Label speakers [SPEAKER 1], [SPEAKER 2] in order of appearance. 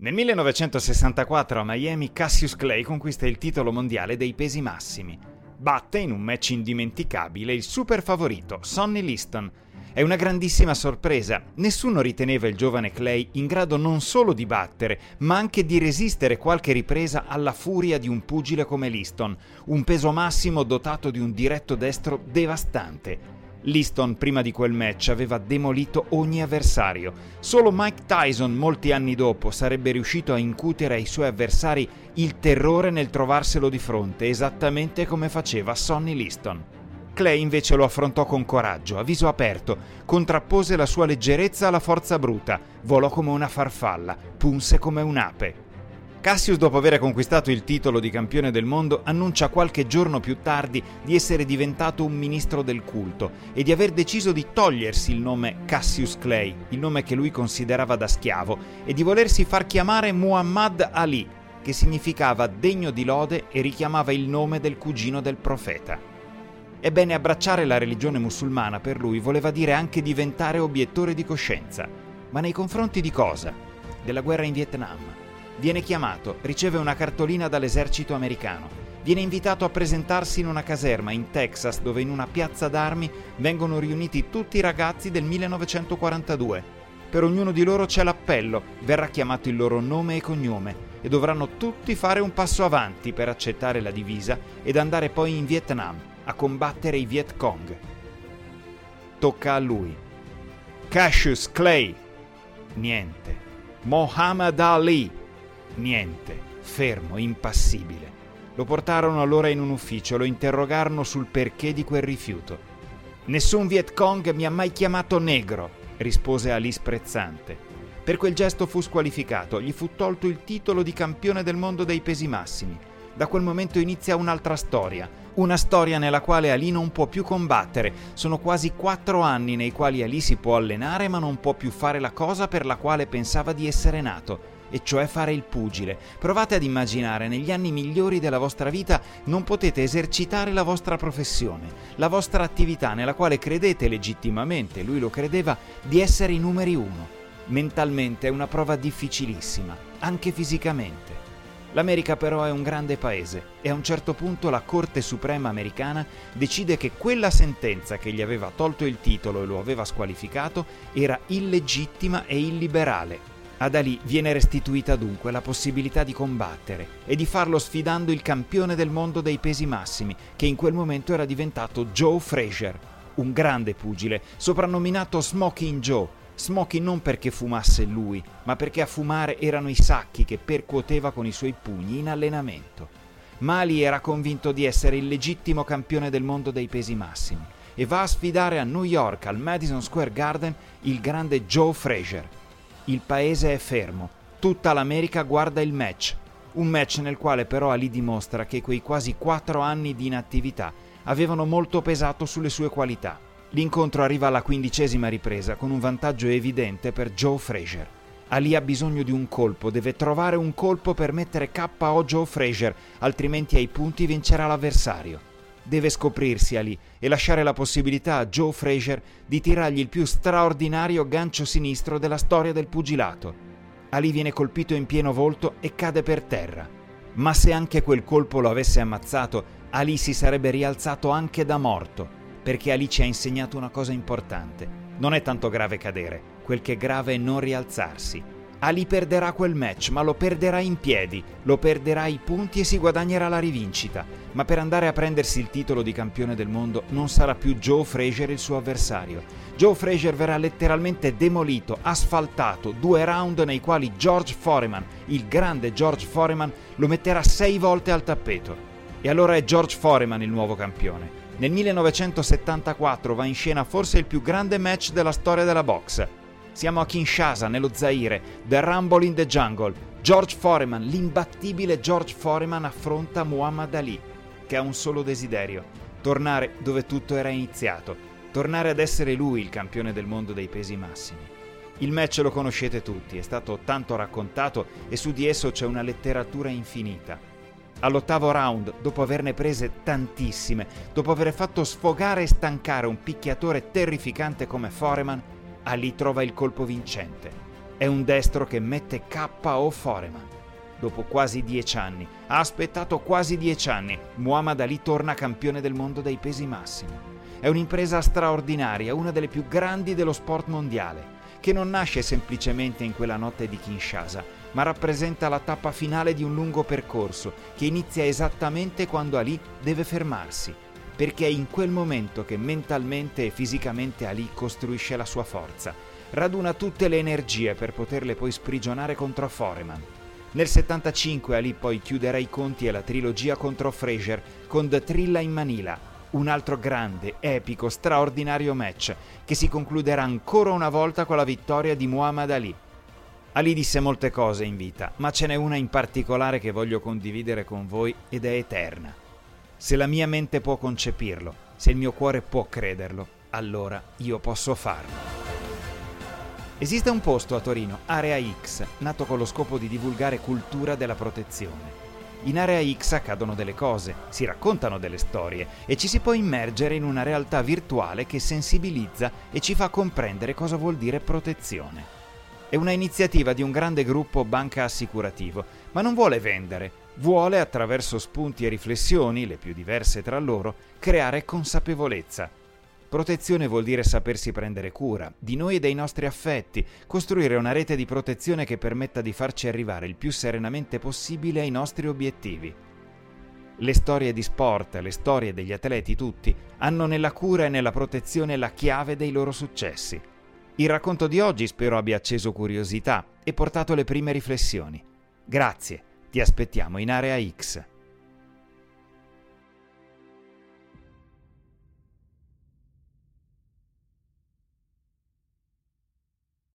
[SPEAKER 1] Nel 1964 a Miami Cassius Clay conquista il titolo mondiale dei pesi massimi. Batte in un match indimenticabile il super favorito Sonny Liston. È una grandissima sorpresa. Nessuno riteneva il giovane Clay in grado non solo di battere, ma anche di resistere qualche ripresa alla furia di un pugile come Liston, un peso massimo dotato di un diretto destro devastante. Liston prima di quel match aveva demolito ogni avversario. Solo Mike Tyson molti anni dopo sarebbe riuscito a incutere ai suoi avversari il terrore nel trovarselo di fronte, esattamente come faceva Sonny Liston. Clay invece lo affrontò con coraggio, a viso aperto, contrappose la sua leggerezza alla forza bruta, volò come una farfalla, punse come un'ape. Cassius, dopo aver conquistato il titolo di campione del mondo, annuncia qualche giorno più tardi di essere diventato un ministro del culto e di aver deciso di togliersi il nome Cassius Clay, il nome che lui considerava da schiavo, e di volersi far chiamare Muhammad Ali, che significava degno di lode e richiamava il nome del cugino del profeta. Ebbene, abbracciare la religione musulmana per lui voleva dire anche diventare obiettore di coscienza. Ma nei confronti di cosa? Della guerra in Vietnam Viene chiamato, riceve una cartolina dall'esercito americano. Viene invitato a presentarsi in una caserma in Texas dove in una piazza d'armi vengono riuniti tutti i ragazzi del 1942. Per ognuno di loro c'è l'appello, verrà chiamato il loro nome e cognome e dovranno tutti fare un passo avanti per accettare la divisa ed andare poi in Vietnam a combattere i Viet Cong. Tocca a lui. Cassius Clay. Niente. Muhammad Ali. Niente, fermo, impassibile. Lo portarono allora in un ufficio, lo interrogarono sul perché di quel rifiuto. Nessun Viet Cong mi ha mai chiamato negro, rispose Ali sprezzante. Per quel gesto fu squalificato, gli fu tolto il titolo di campione del mondo dei pesi massimi. Da quel momento inizia un'altra storia, una storia nella quale Ali non può più combattere. Sono quasi quattro anni nei quali Ali si può allenare ma non può più fare la cosa per la quale pensava di essere nato e cioè fare il pugile. Provate ad immaginare negli anni migliori della vostra vita non potete esercitare la vostra professione, la vostra attività nella quale credete legittimamente, lui lo credeva, di essere i numeri uno. Mentalmente è una prova difficilissima, anche fisicamente. L'America però è un grande paese e a un certo punto la Corte Suprema americana decide che quella sentenza che gli aveva tolto il titolo e lo aveva squalificato era illegittima e illiberale ad Ali viene restituita dunque la possibilità di combattere e di farlo sfidando il campione del mondo dei pesi massimi, che in quel momento era diventato Joe Frazier, un grande pugile, soprannominato Smoking Joe. Smoking non perché fumasse lui, ma perché a fumare erano i sacchi che percuoteva con i suoi pugni in allenamento. Mali era convinto di essere il legittimo campione del mondo dei pesi massimi e va a sfidare a New York al Madison Square Garden il grande Joe Frazier il paese è fermo, tutta l'America guarda il match. Un match nel quale però Ali dimostra che quei quasi quattro anni di inattività avevano molto pesato sulle sue qualità. L'incontro arriva alla quindicesima ripresa con un vantaggio evidente per Joe Frazier. Ali ha bisogno di un colpo, deve trovare un colpo per mettere KO Joe Frazier, altrimenti ai punti vincerà l'avversario. Deve scoprirsi Ali e lasciare la possibilità a Joe Frazier di tirargli il più straordinario gancio sinistro della storia del pugilato. Ali viene colpito in pieno volto e cade per terra. Ma se anche quel colpo lo avesse ammazzato, Ali si sarebbe rialzato anche da morto, perché Ali ci ha insegnato una cosa importante. Non è tanto grave cadere, quel che è grave è non rialzarsi. Ali perderà quel match, ma lo perderà in piedi, lo perderà i punti e si guadagnerà la rivincita. Ma per andare a prendersi il titolo di campione del mondo non sarà più Joe Frazier il suo avversario. Joe Frazier verrà letteralmente demolito, asfaltato, due round nei quali George Foreman, il grande George Foreman, lo metterà sei volte al tappeto. E allora è George Foreman il nuovo campione. Nel 1974 va in scena forse il più grande match della storia della box. Siamo a Kinshasa, nello Zaire, The Rumble in the Jungle. George Foreman, l'imbattibile George Foreman affronta Muhammad Ali, che ha un solo desiderio, tornare dove tutto era iniziato, tornare ad essere lui il campione del mondo dei pesi massimi. Il match lo conoscete tutti, è stato tanto raccontato e su di esso c'è una letteratura infinita. All'ottavo round, dopo averne prese tantissime, dopo aver fatto sfogare e stancare un picchiatore terrificante come Foreman, Ali trova il colpo vincente. È un destro che mette KO Foreman. Dopo quasi dieci anni, ha aspettato quasi dieci anni, Muhammad Ali torna campione del mondo dei pesi massimi. È un'impresa straordinaria, una delle più grandi dello sport mondiale, che non nasce semplicemente in quella notte di Kinshasa, ma rappresenta la tappa finale di un lungo percorso che inizia esattamente quando Ali deve fermarsi, perché è in quel momento che mentalmente e fisicamente Ali costruisce la sua forza, raduna tutte le energie per poterle poi sprigionare contro Foreman. Nel 75 Ali poi chiuderà i conti alla trilogia contro Fraser con The Trilla in Manila, un altro grande, epico, straordinario match che si concluderà ancora una volta con la vittoria di Muhammad Ali. Ali disse molte cose in vita, ma ce n'è una in particolare che voglio condividere con voi ed è eterna. Se la mia mente può concepirlo, se il mio cuore può crederlo, allora io posso farlo. Esiste un posto a Torino, Area X, nato con lo scopo di divulgare cultura della protezione. In Area X accadono delle cose, si raccontano delle storie e ci si può immergere in una realtà virtuale che sensibilizza e ci fa comprendere cosa vuol dire protezione. È una iniziativa di un grande gruppo banca assicurativo, ma non vuole vendere, vuole attraverso spunti e riflessioni, le più diverse tra loro, creare consapevolezza Protezione vuol dire sapersi prendere cura di noi e dei nostri affetti, costruire una rete di protezione che permetta di farci arrivare il più serenamente possibile ai nostri obiettivi. Le storie di sport, le storie degli atleti tutti, hanno nella cura e nella protezione la chiave dei loro successi. Il racconto di oggi spero abbia acceso curiosità e portato le prime riflessioni. Grazie, ti aspettiamo in Area X.